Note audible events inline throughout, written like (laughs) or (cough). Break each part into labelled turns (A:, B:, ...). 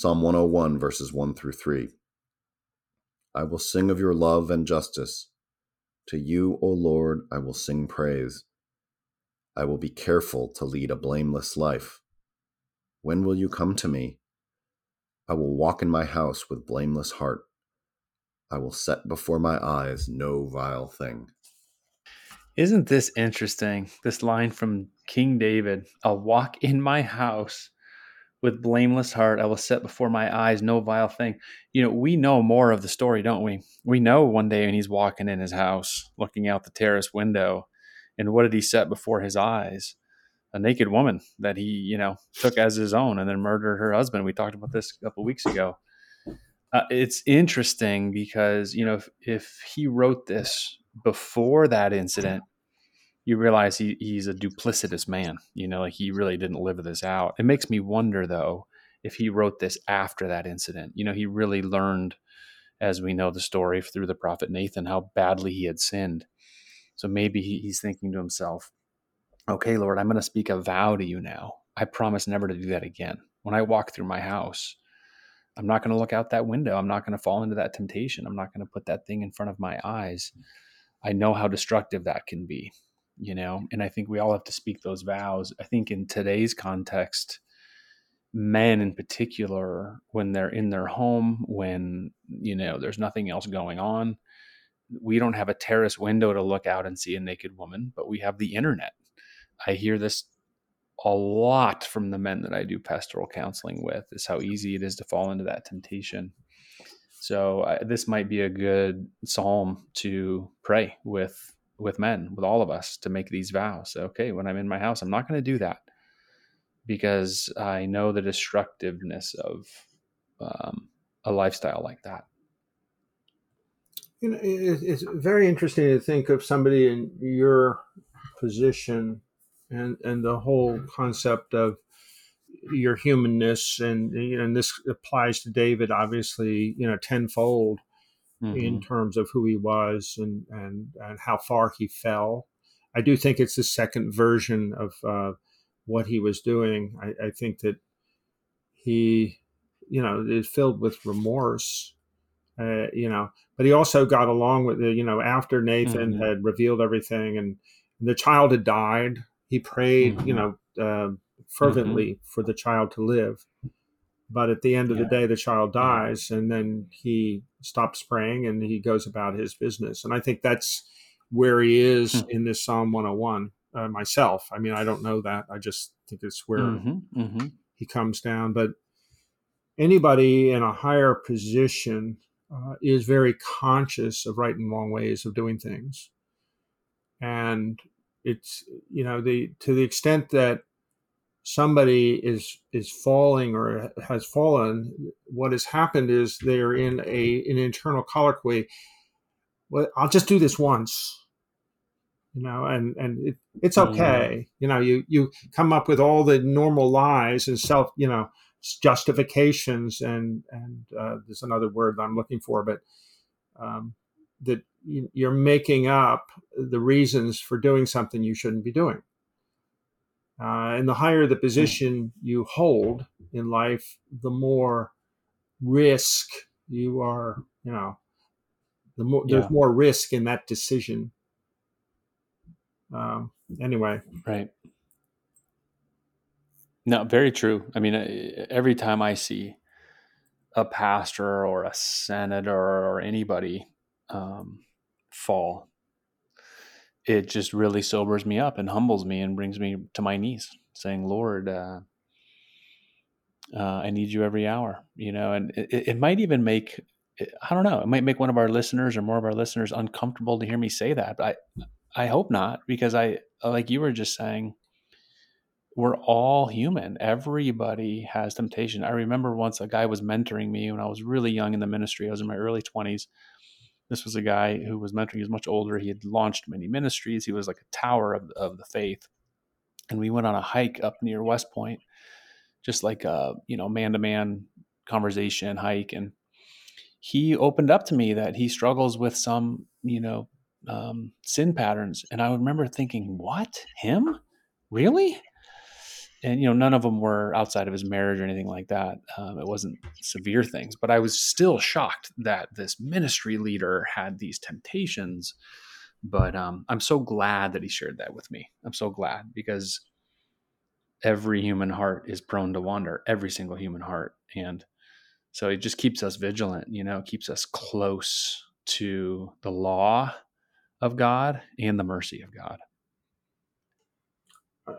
A: Psalm 101, verses 1 through 3. I will sing of your love and justice. To you, O Lord, I will sing praise. I will be careful to lead a blameless life. When will you come to me? I will walk in my house with blameless heart. I will set before my eyes no vile thing.
B: Isn't this interesting? This line from King David I'll walk in my house with blameless heart. I will set before my eyes no vile thing. You know, we know more of the story, don't we? We know one day when he's walking in his house, looking out the terrace window, and what did he set before his eyes? A naked woman that he, you know, took as his own and then murdered her husband. We talked about this a couple weeks ago. Uh, it's interesting because you know if, if he wrote this before that incident, you realize he, he's a duplicitous man. You know, like he really didn't live this out. It makes me wonder, though, if he wrote this after that incident. You know, he really learned, as we know the story through the prophet Nathan, how badly he had sinned. So maybe he, he's thinking to himself, okay, Lord, I'm going to speak a vow to you now. I promise never to do that again. When I walk through my house, I'm not going to look out that window. I'm not going to fall into that temptation. I'm not going to put that thing in front of my eyes. I know how destructive that can be, you know, and I think we all have to speak those vows. I think in today's context, men in particular, when they're in their home, when, you know, there's nothing else going on, we don't have a terrace window to look out and see a naked woman, but we have the internet. I hear this a lot from the men that I do pastoral counseling with is how easy it is to fall into that temptation. So this might be a good psalm to pray with with men, with all of us, to make these vows. Okay, when I'm in my house, I'm not going to do that because I know the destructiveness of um, a lifestyle like that.
C: You know, it's very interesting to think of somebody in your position and and the whole concept of your humanness and you know and this applies to David obviously you know tenfold mm-hmm. in terms of who he was and and and how far he fell. I do think it's the second version of uh, what he was doing. I, I think that he you know is filled with remorse. Uh, you know, but he also got along with it. You know, after Nathan mm-hmm. had revealed everything and the child had died, he prayed, mm-hmm. you know, uh, fervently mm-hmm. for the child to live. But at the end of yeah. the day, the child dies, and then he stops praying and he goes about his business. And I think that's where he is mm-hmm. in this Psalm 101. Uh, myself, I mean, I don't know that. I just think it's where mm-hmm. Mm-hmm. he comes down. But anybody in a higher position uh, is very conscious of right and wrong ways of doing things. And it's you know the to the extent that somebody is is falling or has fallen what has happened is they're in a an internal colloquy well i'll just do this once you know and and it, it's mm-hmm. okay you know you you come up with all the normal lies and self you know justifications and and uh, there's another word that i'm looking for but um, that you're making up the reasons for doing something you shouldn't be doing. Uh, and the higher the position you hold in life, the more risk you are, you know, the more yeah. there's more risk in that decision. Um, anyway,
B: right. No, very true. I mean, every time I see a pastor or a senator or anybody um, fall, it just really sobers me up and humbles me and brings me to my knees, saying, "Lord, uh, uh, I need you every hour." You know, and it, it might even make I don't know. It might make one of our listeners or more of our listeners uncomfortable to hear me say that. But I, I hope not, because I, like you were just saying, we're all human. Everybody has temptation. I remember once a guy was mentoring me when I was really young in the ministry. I was in my early twenties, this was a guy who was mentoring. He was much older. He had launched many ministries. He was like a tower of, of the faith. And we went on a hike up near West Point, just like a you know man to man conversation hike. And he opened up to me that he struggles with some you know um, sin patterns. And I remember thinking, what him? Really? And you know none of them were outside of his marriage or anything like that um, it wasn't severe things but i was still shocked that this ministry leader had these temptations but um, i'm so glad that he shared that with me. I'm so glad because every human heart is prone to wander every single human heart and so it just keeps us vigilant you know keeps us close to the law of god and the mercy of god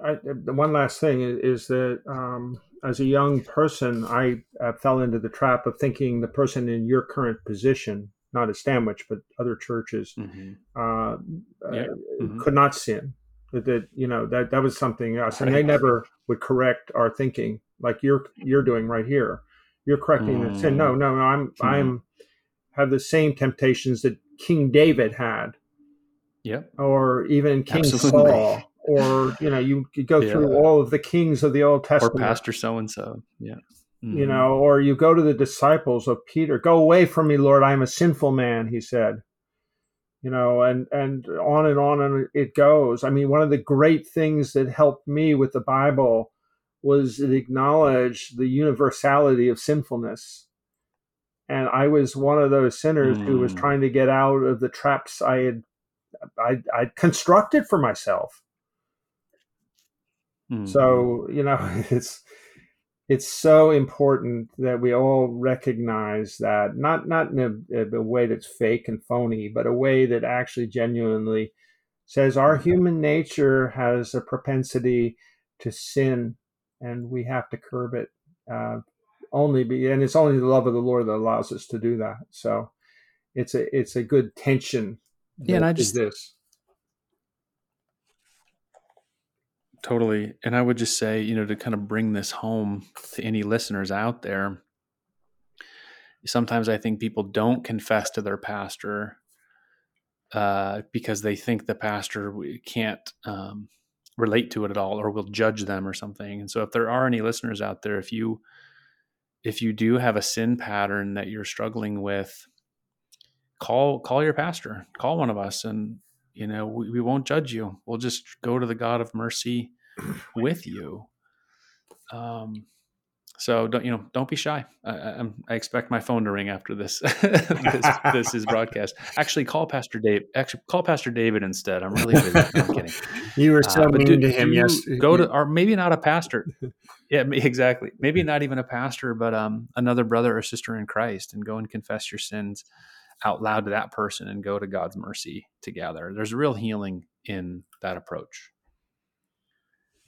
C: I, the one last thing is, is that um, as a young person, I, fell into the trap of thinking the person in your current position, not at Stanwich, but other churches, mm-hmm. uh, yeah. uh, mm-hmm. could not sin. That, that, you know that that was something else, and they never would correct our thinking like you're you're doing right here. You're correcting mm. sin. No, no, no. I'm mm. I'm have the same temptations that King David had.
B: Yep.
C: Or even King Absolutely. Saul or you know you go yeah. through all of the kings of the old testament
B: or pastor so and so yeah
C: mm-hmm. you know or you go to the disciples of peter go away from me lord i am a sinful man he said you know and and on and on and it goes i mean one of the great things that helped me with the bible was it acknowledged the universality of sinfulness and i was one of those sinners mm. who was mm. trying to get out of the traps i had I, I'd constructed for myself Mm-hmm. So you know, (laughs) it's it's so important that we all recognize that not not in a, a, way that's fake and phony, but a way that actually genuinely says our mm-hmm. human nature has a propensity to sin, and we have to curb it. Uh, only be, and it's only the love of the Lord that allows us to do that. So it's a it's a good tension.
B: Yeah, and I just this Totally. And I would just say, you know, to kind of bring this home to any listeners out there, sometimes I think people don't confess to their pastor uh, because they think the pastor can't um, relate to it at all or will judge them or something. And so, if there are any listeners out there, if you if you do have a sin pattern that you're struggling with, call call your pastor, call one of us, and you know we, we won't judge you. We'll just go to the god of mercy (clears throat) with you. Um so don't you know don't be shy. I, I, I expect my phone to ring after this (laughs) this, this, is broadcast. Actually call pastor dave actually call pastor david instead. I'm really busy. I'm (laughs) kidding.
C: You were so uh, mean do, to him yes.
B: go to or maybe not a pastor. (laughs) Yeah exactly. Maybe not even a pastor but um another brother or sister in christ and go and confess your sins out loud to that person and go to God's mercy together. There's real healing in that approach.